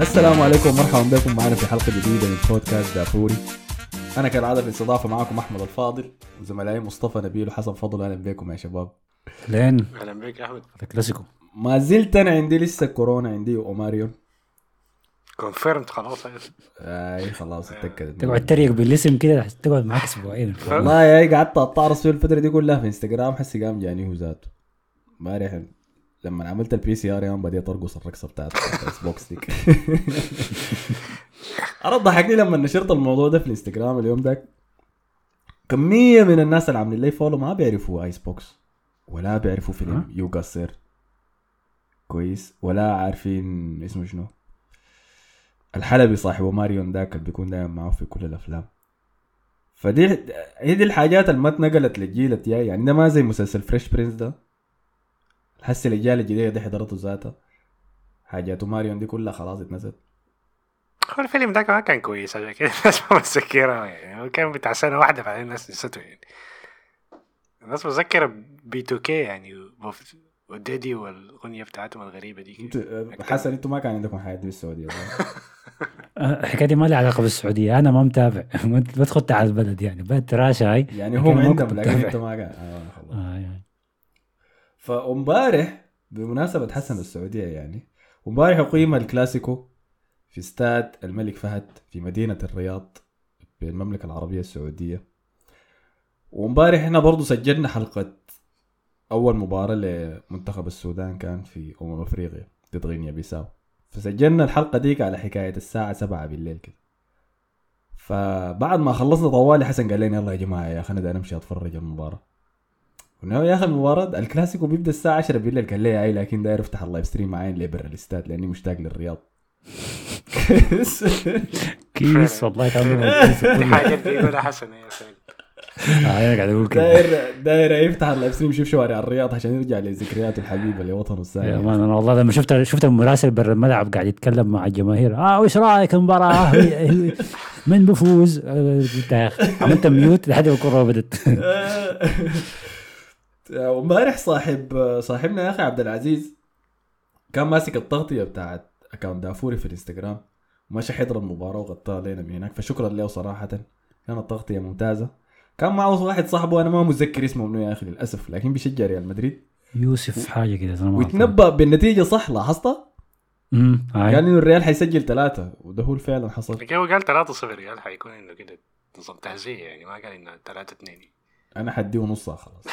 السلام عليكم ومرحبا بكم معنا في حلقة جديدة من بودكاست دافوري. أنا كالعادة في الاستضافه معكم أحمد الفاضل وزملائي مصطفى نبيل وحسن فضل. أهلا بكم يا شباب. لين أهلا بك يا أحمد. الكلاسيكو ما زلت أنا عندي لسه كورونا عندي وأوماريون. confirmed خلاص. أيوة. اي خلاص اتاكد تقعد تريق بالاسم كده تقعد معاك أسبوعين. والله يا قعدت اتعرص في الفترة دي كلها في إنستغرام حسي قام جاني هو ذاته. امبارح لما عملت ال PCR يوم بديت أرقص الرقصة بتاعت ال Ice Box ديك. أنا ضحكني لما نشرت الموضوع ده في الإنستغرام اليوم ذاك كمية من الناس اللي عاملين لي follow ما بيعرفوا Ice Box ولا بيعرفوا فيلم ها؟ You Got Served. ولا عارفين اسمه شنو. الحلبي صاحب أوماريون ذاك اللي بيكون دايما معه في كل الأفلام. فدي هي دي الحاجات اللي ما اتنقلت للجيل الجاي يعني ده ما زي مسلسل فريش برنس ده. حسي الاجيال الجديده دي حضرته ذاتها حاجات ماريون دي كلها خلاص اتنست. هو الفيلم ده ما كان كويس عشان كده الناس ما متذكرة. يعني هو كان بتاع سنة واحدة بعدين الناس نسيته يعني. الناس متذكرة بي 2 كي يعني وديدي والاغنيه بتاعتهم الغريبه دي انت حسن أنتوا ما كان عندكم حياة دي بالسعوديه صح؟ آه، الحكاية دي ما لها علاقة بالسعودية أنا ما متابع ما تخدت على البلد يعني بلد تراشة هاي يعني هم ما عندهم لكن. انت ما كان آه. آه يعني. فامبارح بمناسبة حسن السعودية يعني امبارح أقيم الكلاسيكو في استاد الملك فهد في مدينة الرياض بالمملكة العربية السعودية وامبارح إحنا برضو سجلنا حلقة أول مباراة لمنتخب السودان كان في أمم أفريقيا ضد غينيا بيساو فسجلنا الحلقة ديك على حكاية الساعة سبعة بالليل كده. فبعد ما خلصنا طوالي حسن قال لنا يلا يا جماعة يا أخي أنا داير أمشي أتفرج المباراة. قلنا يا أخي المباراة الكلاسيكو بيبدأ الساعة 10 بالليل. قال لي أي لكن داير أفتح ال live stream معاين لي برا الاستاد لأني مشتاق للرياض. كويس والله كان حاجات بيقولها حسن يا سيدي أنا قاعد أقول كده. داير داير يفتح ال live stream يشوف شوارع الرياض عشان يرجع لذكرياته الحبيبه لوطنه يا الثاني man أنا والله لما شفت شفت المراسل برا الملعب قاعد يتكلم مع الجماهير. آه وش رأيك المباراة؟ من آه، يا أخي، عملت mute لحد ما الكره بدت وامبارح صاحب صاحبنا يا أخي عبد العزيز كان ماسك التغطية بتاعت account دافوري في الإنستغرام وماشي حضر المباراة وغطاها لنا من هناك فشكرا له صراحة. كانت تغطية ممتازة. كان معه واحد صاحبه أنا ما متذكر اسمه منه يا أخي للأسف لكن بيشجع ريال مدريد يوسف حاجة كده. ويتنبأ بالنتيجة صح لاحظتها؟ هاي. قال إنه الريال حيسجل ثلاثة وده هو فعلا حصل لكن هو قال 3 0 قال حيكون إنه كده نظام تهزيه يعني ما قال إنه 3 2 أنا حديه نصها خلاص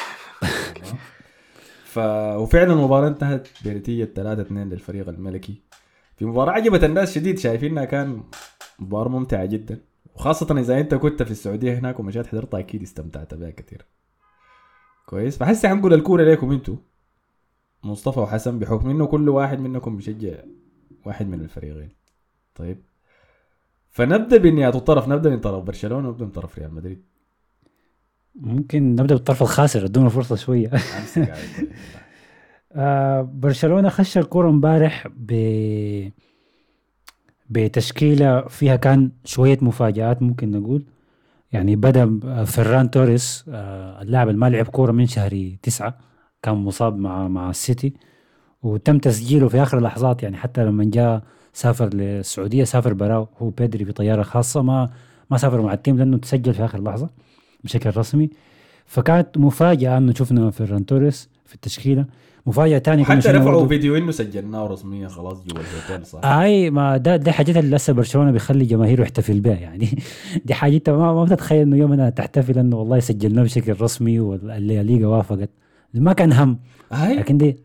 ف وفعلا المباراة انتهت بنتيجة 3 2 للفريق الملكي في مباراة عجبت الناس شديد شايفينها كان مباراة ممتعة جدا وخاصة إذا أنت كنت في السعودية هناك ومشيت حضرتها أكيد استمتعت بها كثير. كويس فحس حنقول الكورة ليكم أنتوا مصطفى وحسن بحكم إنه كل واحد منكم بيشجع واحد من الفريقين. طيب فنبدأ بنيات الطرف نبدأ من طرف برشلونة ونبدأ من طرف ريال مدريد. ممكن نبدأ بالطرف الخاسر ادونا فرصة شوية آه برشلونة خش الكورة امبارح ب بتشكيلة فيها كان شوية مفاجآت ممكن نقول. يعني بدأ فران توريس آه اللاعب اللي ما لعب كورة من شهر تسعة كان مصاب مع مع السيتي. وتم تسجيله في آخر اللحظات يعني حتى لما جاء سافر للسعودية سافر براهو هو وبيدري بطيارة خاصة ما ما سافر مع ال team لأنه تسجل في آخر لحظة بشكل رسمي. فكانت مفاجأة أنه شفنا فران توريس في التشكيلة. مفاجاه ثانية كنا حتى رفعوا فيديو انه سجلناه رسميا خلاص جوا الهوتيل صح؟ آي ما ده ده حاجات اللي لسه برشلونة بيخلي جماهيره يحتفل بها يعني. دي حاجة انت ما, ما بتتخيل إنه يوم أنا تحتفل إنه والله سجلناه بشكل رسمي والليغا وافقت. ما كان هم. هاي لكن دي دي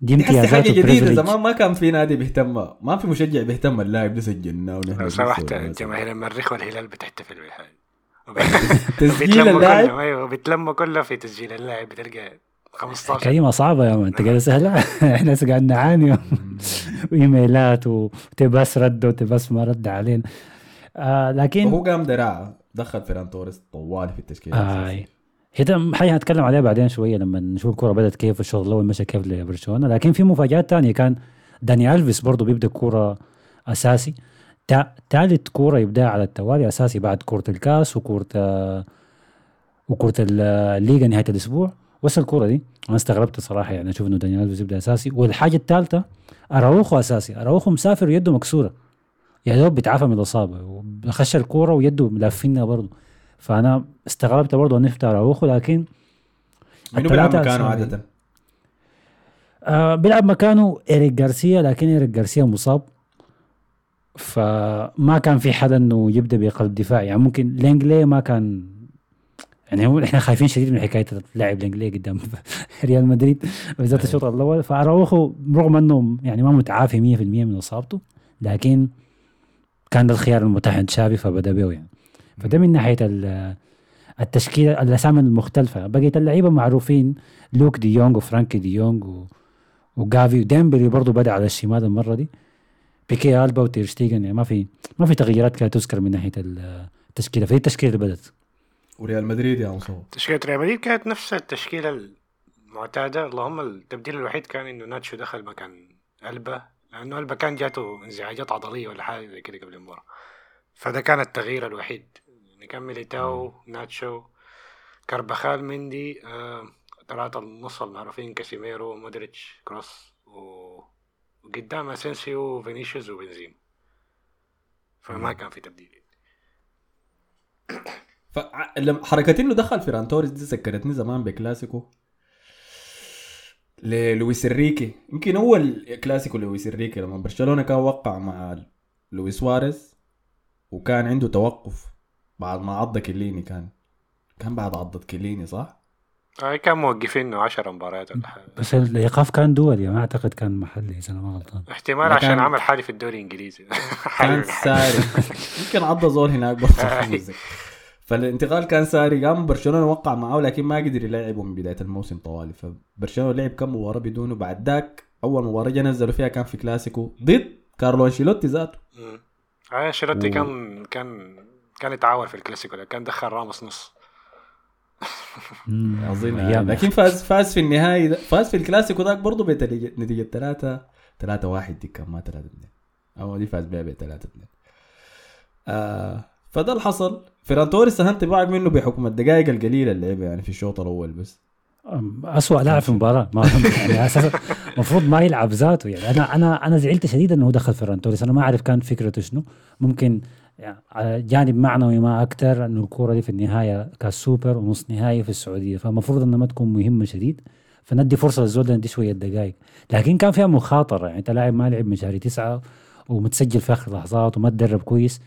دي امتيازات حاجة جديدة. زمان ما كان في نادي بيهتم. ما في مشجع بيهتم اللاعب ده سجلناه ونحن لو سمحت. جماهير المريخ والهلال بتحتفل بالحاجة تسجيل اللاعب؟ أيوه بيتلموا كلها في تسجيل اللاعب بتلقى 15 كلمة صعبة يا مان انت قاعد سهلة؟ إحنا هسه قاعد نعاني. وإيميلات وتباس رد وتباس ما رد علينا. آه لكن وهو قام دراعه دخل فيران توريس طوالي في التشكيلة آي. هي حاجة هنتكلم عليها بعدين شوية لما نشوف الكوره بدأت كيف الشوط الأول مشى كيف لبرشلونة. لكن في مفاجآت تانية كان داني ألفيس برضه بيبدأ الكوره أساسي. تا- تالت كوره يبدأ على التوالي أساسي بعد كوره الكاس وكوره آه، وكوره ال- الليغا نهاية الأسبوع. بس الكورة دي. أنا استغربت صراحة يعني أشوف إنه دانيال ألفيز يبدا أساسي. والحاجة الثالثه أراوخو أساسي. أراوخو مسافر ويده مكسورة. يا دوب بيتعافى من الإصابة وخش الكورة ويده ملفينها برضه. فأنا استغربت برضه انه يفتح أراوخو لكن منو بيلعب مكانه. عادة؟ آه بيلعب مكانه إيريك جارسيا لكن إيريك جارسيا مصاب. فما كان في حدا إنه يبدأ بقلب دفاع. يعني ممكن لينجلي ما كان يعني هو إحنا خايفين شديد من حكاية اللاعب لينجلي قدام ريال مدريد. بالذات الشوط الأول فأراوخو رغم إنه يعني ما متعافي 100% من إصابته لكن كان ده الخيار المتاح عند شافي فبدأ به يعني. فده من ناحية ال- التشكيلة الأسامي المختلفة. بقيت اللعيبة معروفين لوك دي يونغ وفرانكي دي يونغ و... وجافي وديمبلي برضه بدأ على الشمال المرة دي. بيكي ألبا وتيرشتيجن يعني ما في ما في تغييرات كانت تذكر من ناحية ال- التشكيلة. فهي التشكيلة اللي بدت وريال مدريد يا مصور تشكيلة ريال مدريد كانت نفس التشكيلة المعتادة. اللهم التبديل الوحيد كان إنه ناتشو دخل مكان ألبا لأنه ألبا كان جاته انزعاجات عضلية ولا حاجة زي كده قبل المباراة. فده كان التغيير الوحيد. يعني كان ميليتاو ناتشو كارباخال مندي آه، ثلاثة النص المعروفين كاسيميرو مودريتش كروس و... وقدام أسينسيو فينيسيوس وبنزيما. فما كان في تبديل. فحركة إنه دخل فيران توريس دي ذكرتني زمان بكلاسيكو. للويس إنريكي. يمكن أول كلاسيكو لويس إنريكي لما برشلونة كان وقع مع لويس سواريز وكان عنده توقف بعد ما عض كليني كان كان بعد عضة كليني صح؟ آه كان موقفينه 10 مباريات ولا بس الإيقاف كان دولي ما أعتقد كان محلي إذا أنا ما غلطان. احتمال ما عشان كان- عمل حالي في الدوري الإنجليزي. كان ساري. يمكن عض زول هناك برضه. فالانتقال كان ساري قام برشلونة وقع معاه لكن ما قدر يلعبه من بداية الموسم طوالي فبرشلونة لعب كم مباراة بدونه بعد ذاك أول مباراة جا نزلوا فيها كان في كلاسيكو ضد كارلو أنشيلوتي ذاته. مم. آه شيلوتي و- كان كان كان يتعاور في الكلاسيكو ده، كان دخل راموس نص. أيام لكن فاز فاز في النهائي فاز في الكلاسيكو ذاك برضه بنتيجة 3 3 1 دي كان ما 3 2 أو دي فاز بها ب 3 2 آه فده اللي حصل. فيران توريس أنا انتباهك منه بحكم الدقائق القليلة اللي لعبها يعني في الشوط الأول بس. أسوأ لاعب في المباراة. ما يعني أساسا المفروض ما يلعب ذاته. يعني أنا أنا أنا زعلت شديد إنه دخل فيران توريس. أنا ما أعرف كان فكرته شنو. ممكن يعني جانب معنوي ما أكثر إنه الكورة دي في النهاية كاس سوبر ونص نهائي في السعودية. فالمفروض إنها ما تكون مهمة شديد. فندي فرصة للزول ده شوية دقائق. لكن كان فيها مخاطرة. يعني أنت لاعب ما لعب من شهر تسعة ومتسجل في آخر لحظات وما تدرب كويس.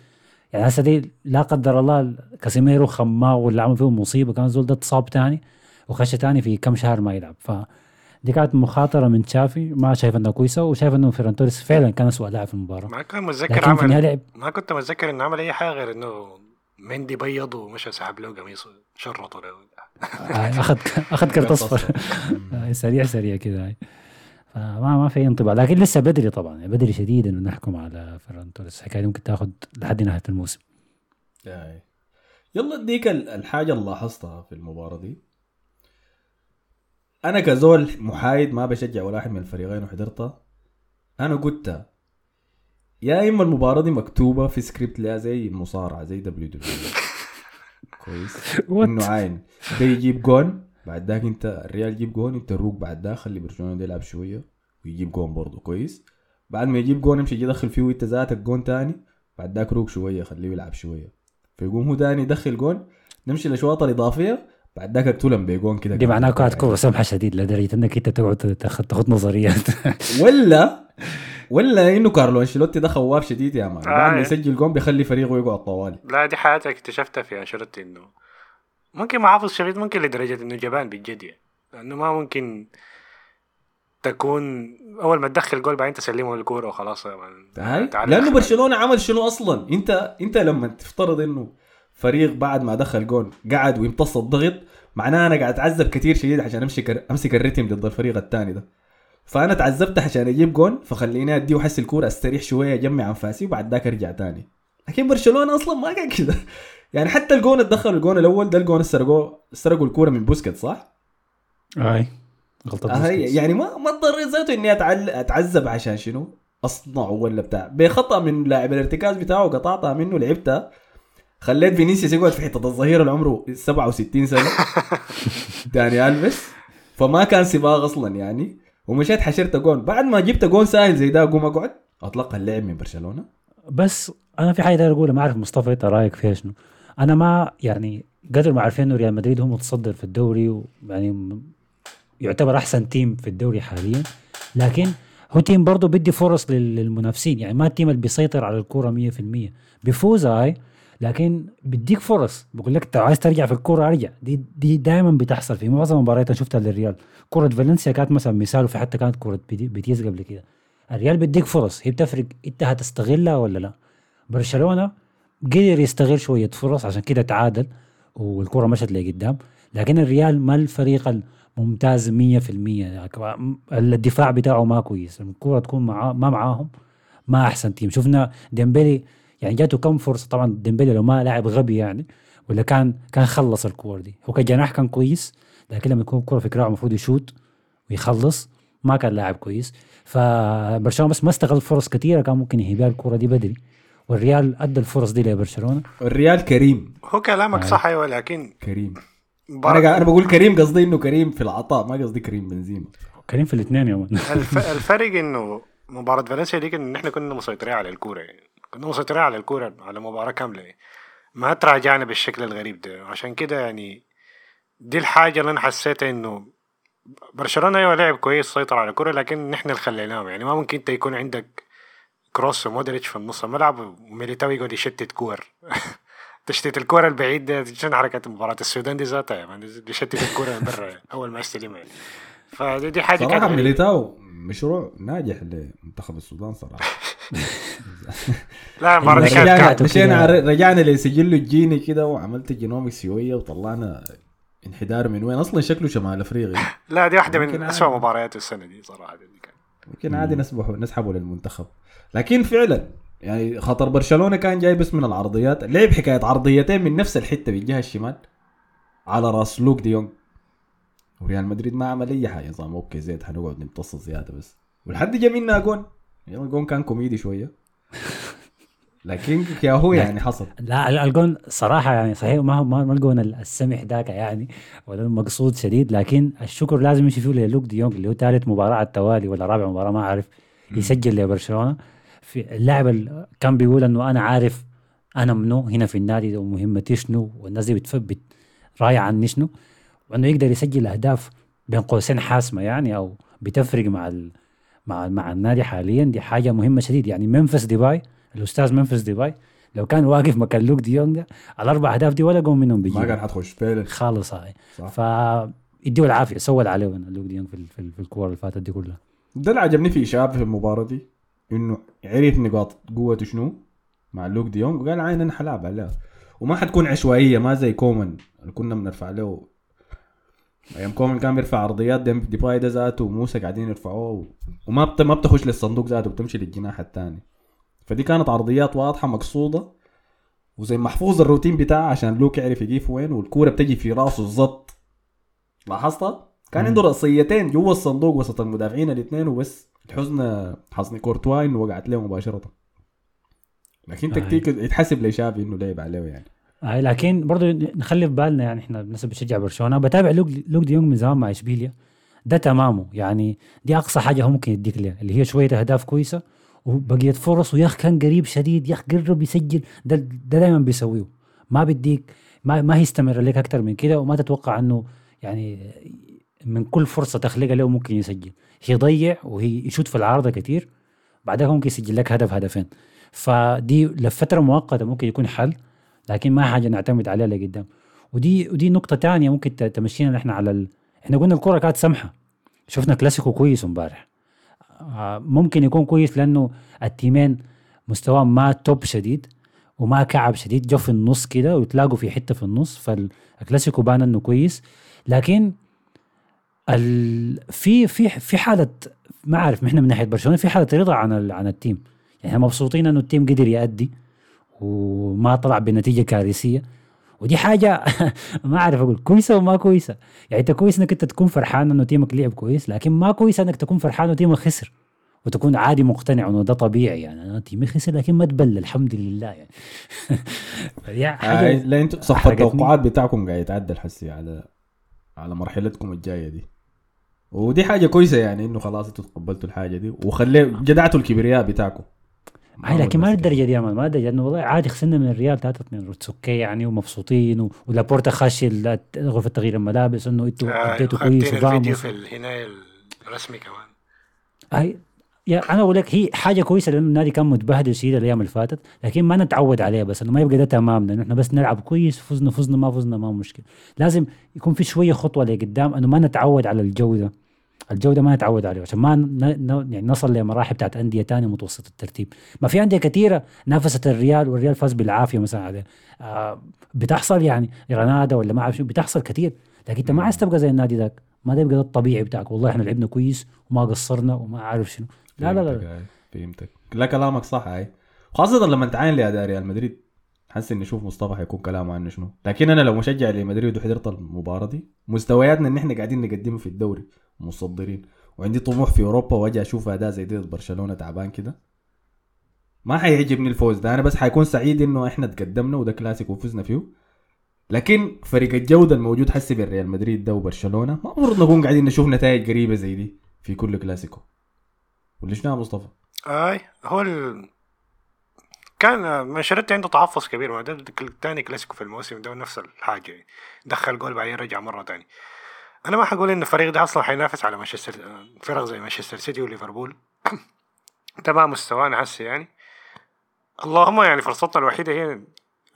يعني هسه دي لا قدر الله كاسيميرو خماغ واللي عمل فيهم مصيبة كان الزول ده اتصاب تاني وخش تاني في كم شهر ما يلعب. ف دي كانت مخاطرة من تشافي ما شايف انها كويسة وشايف إنه فيران توريس فعلا كان اسوء لاعب في المباراة. ما كان متذكر عمل لعب ما كنت متذكر إنه عمل أي حاجة غير إنه مندي بيض ومشى سحب له قميصه شرطه له. آه، اخذ أخذ كرت أصفر. آه، سريع سريع كذا هاي. فما ما في انطباع. لكن لسه بدري طبعا. يعني بدري شديد إنه نحكم على فيران توريس. الحكاية ممكن تاخذ لحد نهاية الموسم. آي. يلا اديك ال- الحاجة اللي لاحظتها في المباراة دي. أنا كزول محايد ما بشجع ولا واحد من الفريقين وحضرتها أنا قلت يا إما المباراة دي مكتوبة في سكريبت لها زي المصارعه زي WWE كويس. إنه عاين ده يجيب جون. بعد ذاك انت الريال يجيب جون انت روق بعد ذاك خلي برشلونة ده يلعب شوية ويجيب جون برضه كويس؟ بعد ما يجيب جون امشي يدخل فيه وانت ذاتك جون تاني بعد ذاك روق شوية خليه يلعب شوية. فيقوم هو تاني يدخل جون نمشي الاشواط الإضافية بعد ذاك اقتلهم بجون كده. دي معناها كانت كورة سمحة شديد لدرجة إنك أنت تقعد تاخذ تاخذ نظريات. ولا ولا إنه كارلو أنشيلوتي ده خواف شديد يا man. بعد ما آه. يسجل جون بيخلي فريقه يقعد طوالي. لا دي حاجات اكتشفتها في أنشيلوتي إنه ممكن محافظ شديد ممكن لدرجة إنه جبان بالجد يعني. لأنه ما ممكن تكون أول ما تدخل جول بعدين تسلمه الكوره وخلاص تعال لأنه. برشلونة عمل شنو أصلا؟ أنت أنت لما تفترض إنه فريق بعد ما دخل جون قعد ويمتص الضغط معناه أنا قاعد أتعذب كثير شديد عشان امشي كر... أمسك الريتم ضد الفريق الثاني ده. فأنا تعذبت عشان أجيب جون فخليني اديه حس الكورة أستريح شوية أجمع أنفاسي وبعد ذاك أرجع تاني. لكن برشلونة أصلا ما كان كده. يعني حتى الجون اللي دخل الجون الأول ده الجون سرقوه سرقوا الكورة من بوسكيتس صح؟ أي غلطة آه. يعني ما ما اضطريت ذاته إني أتعل... أتعذب عشان شنو؟ أصنعه ولا بتاع. بخطأ من لاعب الارتكاز بتاعه قطعتها منه لعبتها خليت فينيسيوس يقعد في حتة الظهير اللي عمره 67 سنة. داني ألفيس. فما كان سباق أصلا يعني. ومشيت حشرت جون. بعد ما جبت جون سهل زي ده اقوم أقعد. اتلقى اللعب من برشلونة. بس أنا في حاجة داير أقولها ما أعرف مصطفى أنت رأيك فيها شنو. أنا ما يعني قدر ما عارفين إنه ريال مدريد هو متصدر في الدوري ويعني يعتبر أحسن تيم في الدوري حاليا. لكن هو تيم برضه بيدي فرص لل- للمنافسين. يعني ما التيم اللي بيسيطر على الكورة 100% بيفوز هاي لكن بديك فرص. بقول لك عايز ترجع في الكورة أرجع. دي دي دائما بتحصل في معظم المباريات أنا شفتها للريال. كورة فالنسيا كانت مثلا مثال وفي حتى كانت كورة بيتي- بيتيس قبل كده. الريال بديك فرص هي بتفرق انت هتستغلها ولا لا. برشلونة قدر يستغل شوية فرص عشان كده تعادل والكرة مشت لقدام لكن الريال ما الفريق الممتاز 100% يعني الدفاع بتاعه ما كويس الكرة تكون معاه ما معاهم ما أحسن تيم شفنا ديمبيلي يعني جاته كم فرصة طبعا ديمبيلي لو ما لاعب غبي يعني ولا كان كان خلص الكور دي. هو كجناح كان كويس لكن لما يكون الكرة في كراعه المفروض يشوت ويخلص ما كان لاعب كويس. فبرشلونة بس ما استغل فرص كثيرة كان ممكن يهيبها الكرة دي بدري. والريال أدى الفرص دي لبرشلونة. الريال كريم. هو كلامك آه. صح أيوه لكن كريم. أنا أنا بقول كريم قصدي إنه كريم في العطاء ما قصدي كريم بنزيما. كريم في الاثنين يا man. الف... الفرق إنه مباراة فالنسيا دي ان إحنا كنا مسيطرين على الكورة. يعني كنا مسيطرين على الكورة على مباراة كاملة. يعني. ما تراجعنا بالشكل الغريب ده. عشان كده يعني دي الحاجة اللي أنا حسيتها إنه برشلونة أيوه لعب كويس سيطر على الكورة لكن نحن اللي خليناهم. يعني ما ممكن أنت يكون عندك كروس ومودريتش في النص الملعب وميليتاو يقعد يشتت كور. تشتيت الكورة البعيد ده شنو حركة مباراة السودان دي ذاتها؟ يعني بيشتت الكورة من برا أول ما يستلمها. يعني. فدي دي حاجة غريبة. ميليتاو مشروع ناجح لمنتخب السودان صراحة. لا المباراة دي كانت رجعنا لسجله الجيني كده وعملت جينومكس شوية وطلعنا انحدار من وين؟ أصلا شكله شمال أفريقي. لا دي واحدة ممكن من أسوأ عادي. مباريات السنة دي كان. يمكن عادي نسبه نسحبه للمنتخب. لكن فعلا يعني خطر برشلونة كان جاي بس من العرضيات. لعب حكايه عرضيتين؟ من نفس الحتة بالجهه الشمال. على رأس لوك ديونج وريال مدريد ما عمل أي حاجة. نظام أوكي زيت حنقعد نمتص زيادة بس. ولحد جا منا جون. يلا جون كان كوميدي شوية. لكن يا هو يعني حصل. لا ال- الجون صراحة يعني صحيح ما هو ما الجون ال- السمح ذاك يعني ولا المقصود شديد لكن الشكر لازم يمشي فيه للوك دي يونج اللي هو ثالث مباراة على التوالي ولا رابع مباراة ما أعرف يسجل لبرشلونة. في اللاعب ال- كان بيقول إنه أنا عارف أنا منو هنا في النادي ومهمتي شنو والناس دي بتثبت رايها عني شنو وإنه يقدر يسجل أهداف بين قوسين حاسمة يعني أو بتفرق مع ال... مع مع النادي حاليا. دي حاجة مهمة شديد. يعني منفس ديباي الأستاذ منفس ديباي. لو كان واقف مكان لوك ديونج ده الأربع أهداف دي ولا قوم منهم بيجي ما كان حتخش فعلا خالص هاي. ف يديه العافية سوى عليه لوك ديونج في في, في الكور اللي فاتت دي كلها. ده اللي عجبني في اشاب في المباراة دي إنه عرف نقاط قوته شنو؟ مع لوك ديونج وقال عين أنا حلعب عليها وما حتكون عشوائية ما زي كومان. اللي كنا بنرفع له. أيام كومان كان بيرفع عرضيات ديباي ده ذاته وموسى قاعدين يرفعوه. وما بت... ما بتخش للصندوق ذاته بتمشي للجناح الثاني. فدي كانت عرضيات واضحة مقصودة وزي محفوظ الروتين بتاعه عشان لوك يعرف يجيب وين والكورة بتجي في راسه الزط لاحظتها؟ كان. عنده رأسيتين جوا الصندوق وسط المدافعين الاثنين وبس الحزن حصني كورتوا انه وقعت له مباشرة لكن آه. تكتيك يتحسب لشافي إنه لعب عليه يعني هاي لكن برضه نخلي في بالنا يعني إحنا الناس اللي بتشجع برشلونة بتابع لوك لوك ديونج من زمان مع إشبيليا ده تمامه يعني دي أقصى حاجة هو ممكن يديك لها اللي هي شوية أهداف كويسة وبقيت فرص ويا كان قريب شديد يا أخي قرب يسجل. ده دائما بيسويه. ما بديك ما ما هيستمر لك أكثر من كده وما تتوقع إنه يعني من كل فرصة تخلقها له ممكن يسجل. يضيع وهي يشوت في العارضة كتير. بعدها ممكن يسجل لك هدف هدفين. فدي لفترة مؤقتة ممكن يكون حل لكن ما حاجة نعتمد عليها لقدام. ودي ودي نقطة تانية ممكن تمشينا نحن على ال... إحنا قلنا الكرة كانت سمحة. شفنا كلاسيكو كويس امبارح. ممكن يكون كويس لأنه التيمين مستواهم ما top شديد وما كعب شديد جو في النص كده ويتلاقوا في حتة في النص فالكلاسيكو بان إنه كويس. لكن ال... في في في حالة ما عارف إحنا من ناحية برشلونة في حالة رضا عن ال... عن التيم. يعني مبسوطين إنه التيم قدر يأدي وما طلع بنتيجة كارثية. ودي حاجة ما أعرف أقول كويسة وما كويسة. يعني أنت كويس إنك أنت تكون فرحان إنه تيمك لعب كويس لكن ما كويس إنك تكون فرحان إنه تيمك خسر. وتكون عادي مقتنع إنه ده طبيعي يعني أنا تيمي خسر لكن ما تبلى الحمد لله يعني. آه حاجة لا أنتوا صف أحرقتني. التوقعات بتاعكم قاعد يتعدل حسي على على مرحلتكم الجاية دي. ودي حاجة كويسة يعني إنه خلاص أنتوا تقبلتوا الحاجة دي وخلي جدعتوا الكبرياء بتاعكم. هاي لكن ما للدرجه دي يا مان ما للدرجه إنه والله عادي خسرنا من الريال 3 2 it's okay يعني ومبسوطين و- ولابورتا خش ال- غرفة تغيير الملابس إنه أنتوا آه، اديتوا كويس الفيديو في الهنايه الرسمي كمان. هاي يا أنا أقول لك هي حاجة كويسة لأنه النادي كان متبهدل شديد الأيام اللي فاتت لكن ما نتعود عليها بس إنه ما يبقى ده تمام لأنه إحنا بس نلعب كويس فزنا فزنا ما فزنا ما مشكلة. لازم يكون في شوية خطوة لقدام إنه ما نتعود على الجو ده. الجو ده ما نتعود عليه عشان ما. يعني نصل لمراحل بتاعت أندية تانية متوسط الترتيب. ما في أندية كثيره نافست الريال والريال فاز بالعافية مثلا عليه. آه بتحصل يعني جرانادا ولا ما أعرف شو بتحصل كثير لكن أنت ما عايز تبقى زي النادي ذاك. ما ده يبقى ده الطبيعي بتاعك. والله إحنا لعبنا كويس وما قصرنا وما عارف شنو. لا لا لا, فهمتك هاي، فهمتك. لا كلامك صح هاي خاصة لما تعاين لأداء ريال مدريد حاسس إني أشوف مصطفى حيكون كلامه عنه شنو. لكن أنا لو مشجع لمدريد وحضرت المباراة دي مستوياتنا إن إحنا قاعدين نقدمه في الدوري مصدرين. وعندي طموح في أوروبا وأجي أشوف أداء زي دي ضد برشلونة تعبان كده. ما حيعجبني الفوز ده. أنا بس حيكون سعيد إنه إحنا تقدمنا وده كلاسيكو وفزنا فيه. لكن فريق الجودة الموجود حسي بين ريال مدريد ده وبرشلونة ما المفروض نكون قاعدين نشوف نتائج قريبة زي دي في كل كلاسيكو. ولا شنو يا مصطفى؟ أي هو ال... كان أنشيلوتي عنده تحفظ كبير. ما ده كلاسيكو في الموسم ده ونفس الحاجة. يعني دخل جول بعدين رجع مرة تاني. أنا ما حقول إن الفريق ده أصلا حينافس على مانشستر فرق زي مانشستر سيتي وليفربول. ما مستوانا هسه يعني. اللهم يعني فرصتنا الوحيدة هي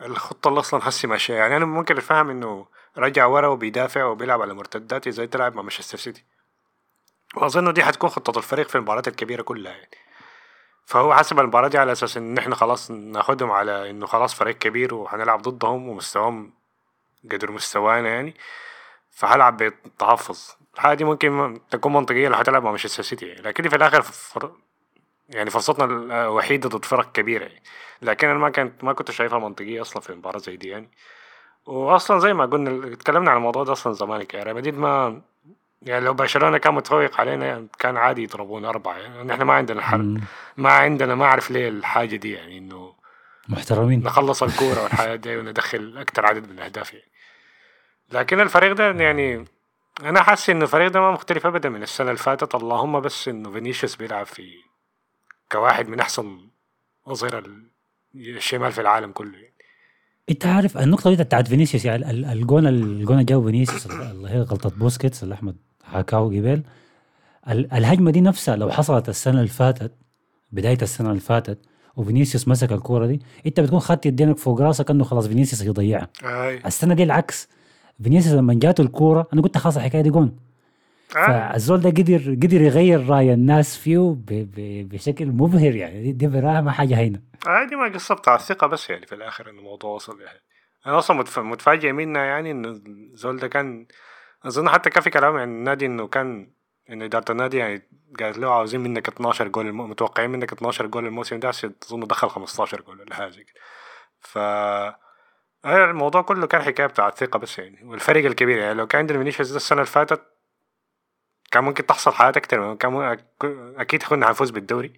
الخطة اللي أصلا هسه ماشية. يعني أنا ممكن افهم إنه رجع ورا وبيدافع وبيلعب على مرتدات زي تلعب مع مانشستر سيتي. وأظن دي حتكون خطة الفريق في المباريات الكبيرة كلها يعني. فهو حسب المباراة دي على أساس إن إحنا خلاص ناخدهم على إنه خلاص فريق كبير وهنلعب ضدهم ومستواهم قدر مستوانا يعني. فهلعب بتحفظ الحاجة دي ممكن تكون منطقية لو هتلعب مع مانشستر سيتي. لكن في الآخر فر... يعني فرصتنا الوحيدة ضد فرق كبيرة يعني. لكن أنا ما كنت ما كنت شايفها منطقية أصلا في مباراة زي دي يعني وأصلا زي ما قلنا اتكلمنا عن الموضوع ده أصلا زمان يعني ريال مدريد ما يعني لو برشلونة كان متفوق علينا يعني كان عادي يضربونا أربعة يعني إحنا ما عندنا حل. ما عندنا ما أعرف ليه الحاجة دي يعني إنه محترمين نخلص الكورة والحياة دي وندخل أكثر عدد من الأهداف يعني لكن الفريق ده يعني أنا حاسس انه الفريق ده ما مختلف ابدا من السنة اللي فاتت. اللهم بس إنه فينيسيوس بيلعب في كواحد من أحسن اظهره الشمال في العالم كله يعني. أنت عارف النقطة دي بتاعت فينيسيوس يعني ال- الجون الجون اللي جابه فينيسيوس اللي هي غلطة بوسكيتس اللي أحمد حكاه قبل. ال- الهجمة دي نفسها لو حصلت السنة اللي فاتت بداية السنة اللي فاتت وفينيسيوس مسك الكورة دي أنت بتكون خدت يدينك فوق راسك إنه خلاص فينيسيوس يضيعها أي. السنة دي العكس. فينيسيوس لما جاته الكورة أنا قلت خلاص الحكاية دي جون آه. فالزول ده قدر قدر يغير رأي الناس فيه ب- ب- بشكل مبهر يعني. دي, براها ما حاجة هينة. آه دي ما قصة بتاع الثقة بس يعني في الآخر إنه الموضوع وصل يعني. أنا أصلا متف... متفاجئ منا يعني إنه الزول ده كان أظن حتى كان في كلام عن النادي إنه كان إنه إدارة النادي يعني قالت له عاوزين منك 12 جول الم... متوقعين منك 12 جول الموسم ده عشان أظن دخل 15 جول ولا حاجة كده. ف آه، الموضوع كله كان حكاية بتاع الثقة بس يعني والفرق الكبير يعني. لو كان عندنا فينيسيوس ده السنة اللي فاتت كان ممكن تحصل حاجات أكتر كان أكيد كنا هنفوز بالدوري.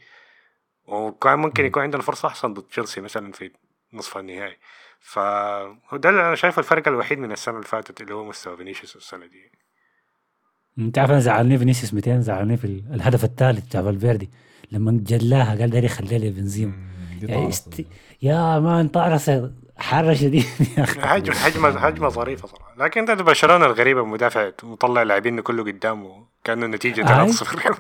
وكان ممكن يكون عندنا فرصة أحسن ضد تشيلسي مثلا في نصف النهائي. فده اللي أنا شايفه الفرق الوحيد من السنة اللي فاتت اللي هو مستوى فينيسيوس السنة دي. أنت عارف أنا زعلني فينيسيوس 200 زعلني في ال- الهدف الثالث بتاع فالفيردي لما جلاها قال داري يخليها لي بنزيما يعني. است... يا man طارس حارة شديد يا أخي هجمة هجمة هجمة ظريفة صراحة. لكن ده برشلونة الغريبة مدافع مطلع لاعبين كله قدامه كأنه النتيجة آي. 3-0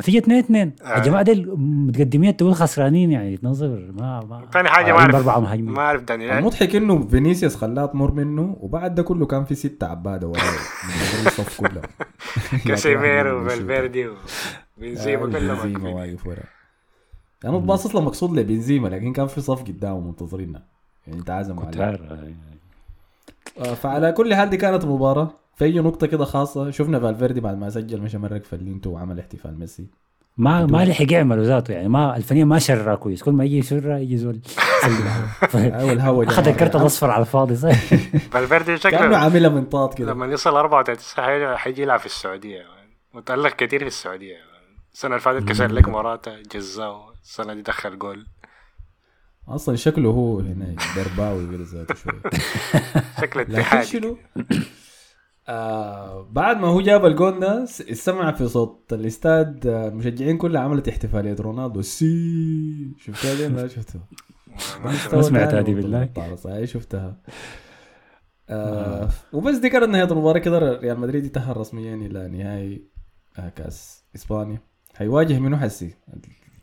نتيجة 2 2 آه. يا جماعة دي متقدمين تقول خسرانين يعني؟ تنظر. ما ما تاني حاجة ما أعرف بأربعة مهاجمين. ما أعرف داني. المضحك إنه فينيسيوس خلاه تمر منه وبعد ده كله كان في ستة عبادة وراه من الصف كله كاسيميرو وفالفيردي وبنزيما كلهم. واقف ورا. أنا باصص له مقصود لبنزيما لكن كان في صف قدامه منتظريننا. يعني تعازموا كنت عليه. عارف. آه، فعلى كل حال دي كانت مباراة. في أي نقطة كده خاصة؟ شفنا فالفيردي بعد ما سجل مشى مرق فلينتو وعمل احتفال ميسي. ما ما لحق يعملوا ذاته يعني ما الفنيا ما شرها كويس. كل ما يجي يشرها يجي زول. أول هوا أخذ الكرت الاصفر على الفاضي صح فالفيردي كأنه شكله عاملها من طاط كده. لما يوصل 34 ساعة حيجي يلعب في السعودية. متألق كتير في السعودية. السنة اللي فاتت كسر لك مراتا جزاه. السنة دي دخل جول. أصلا شكله هو هنا درباوي كده ذاته شوية شكل لكن اتحادي. شنو؟ آه بعد ما هو جاب الجول ده س- سمع في صوت الاستاد آه، المشجعين كلها عملت احتفالية. رونالدو سي. شفتها دي ولا شفتها؟ ما سمعت هذه بالله. شفتها. آه وبس دي كانت نهاية المباراة. كده ريال مدريد يتاهل رسميا إلى نهائي آه كأس إسبانيا. حيواجه منو حسي؟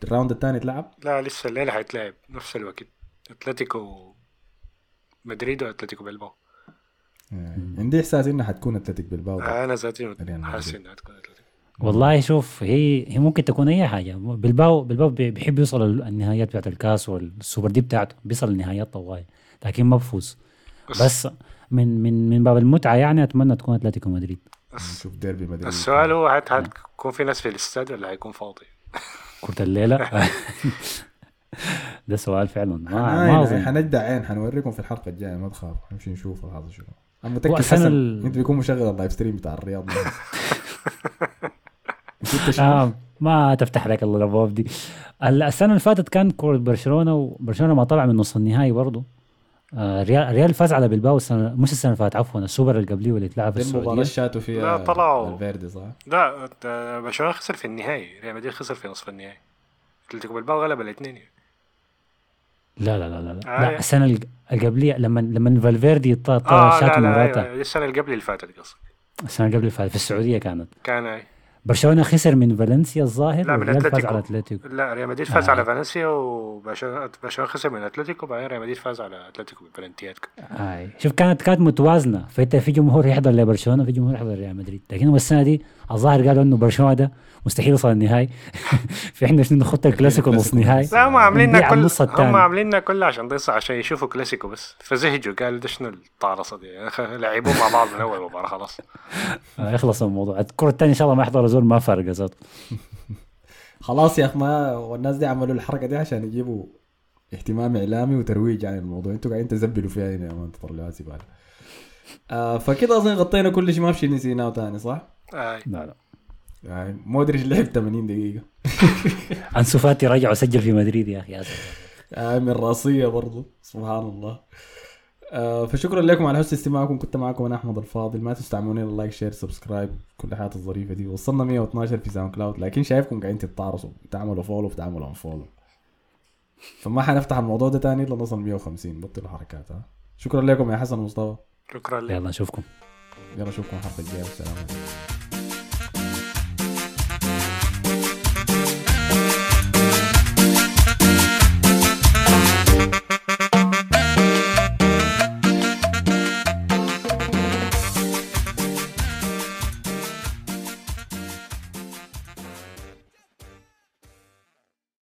ال round الثاني اتلعب؟ لا لسه الليلة حيتلعب نفس الوقت. أتلتيكو مدريد وأتلتيكو بلباو. آه، عندي إحساس انها حتكون اتلتيك بالباو أنا ذاتي. حاسس إنها تكون أتلتيكو. والله شوف هي هي ممكن تكون أي حاجة. بالباو بالباو بي- بيحب يوصل النهايات بتاعت الكاس والسوبر دي بتاعته. بيصل النهايات طوال لكن ما بفوز. بس من من من باب المتعة يعني أتمنى تكون أتلتيكو مدريد. بس نشوف ديربي مدريد. السؤال هو هتكون في ناس في الاستاد ولا هيكون فاضي؟ كرة الليلة. ده سؤال فعلا. ما أظن. حندع عين. حنوريكم في الحلقة الجاية. ما تخافوا نمشي نشوف الحظ شنو. أنا متاكد حسن. ال- أنت بيكون مشغل اللايف ستريم بتاع الرياض؟ آه ما تفتح لك الله الأبواب دي. ال- السنة اللي فاتت كان كره برشلونة وبرشلونة ما طلع من نص النهائي برضه آه ريال ريال فاز على بلباو السنة مش السنة اللي فاتت عفوا السوبر اللي قبليه واللي اتلعب في دي المباراه السعودية اللي شاتوا فيها لا، طلعوا. الفيردي صح؟ لا آه، برشلونة خسر في النهائي ريال مدريد خسر في نصف النهائي أتلتيكو بلباو غلب الاثنين يعني. لا لا لا لا, لا. آه. لا السنة اللي قبليه لما لما فالفيردي طا- طا- آه شات أيوة، السنة اللي قبل اللي فاتت قصدك السنة اللي قبل اللي فاتت في السعودية كانت كان أي. برشلونة خسر من فالنسيا الظاهر لا، من فاز أتلتيكو. على أتلتيكو. لا ريال مدريد فاز آه. على فالنسيا وبرشلونه برشلونة خسر من أتلتيكو بعدين ريال مدريد فاز على أتلتيكو ببلنتيات هاي شوف كانت كانت متوازنة. فإنت في جمهور يحضر لبرشلونة في جمهور يحضر ريال مدريد. لكن هم السنة دي الظاهر قالوا إنه برشلونة ده مستحيل يوصل النهائي. في إحنا شنو نخط الكلاسيكو نص نهائي؟ لا هم عامليننا نبيع كل. هم عامليننا كل عشان ضيص عشان يشوفوا كلاسيكو بس. فزهجوا قالوا ده شنو الطارصة دي؟ يعني لعبوه مع بعض من أول مباراة خلاص. آه، يخلص الموضوع. الكرة الثانية إن شاء الله ما يحضر زول ما فرق ذاته خلاص يا أخ ما والناس دي عملوا الحركة دي عشان يجيبوا اهتمام إعلامي وترويج عن الموضوع أنتوا قاعدين تزبلوا فيها هنا يا مان تطلعوها زباله آه فكده أظن غطينا كل شيء ما في شيء نسيناه تاني صح؟ آه. لا لا يعني مودريتش لعب 80 دقيقة أنسو فاتي رجع وسجل في مدريد يا أخي. آه من رأسية برضو سبحان الله فشكرا لكم على حسن استماعكم. كنت معكم أنا أحمد الفاضل. ما تنسوا تعملون like share subscribe كل الحاجات الظريفة دي. وصلنا 112 في SoundCloud. لكن شايفكم قاعدين تتعرصوا تعملوا follow وتعملوا unfollow فما حنفتح الموضوع ده تاني إلا نوصل 150 بطلوا حركات ها. شكرا لكم يا حسن ومصطفى. شكرا لك يلا نشوفكم. يلا اشوفكم الحلقة الجاية. والسلام عليكم.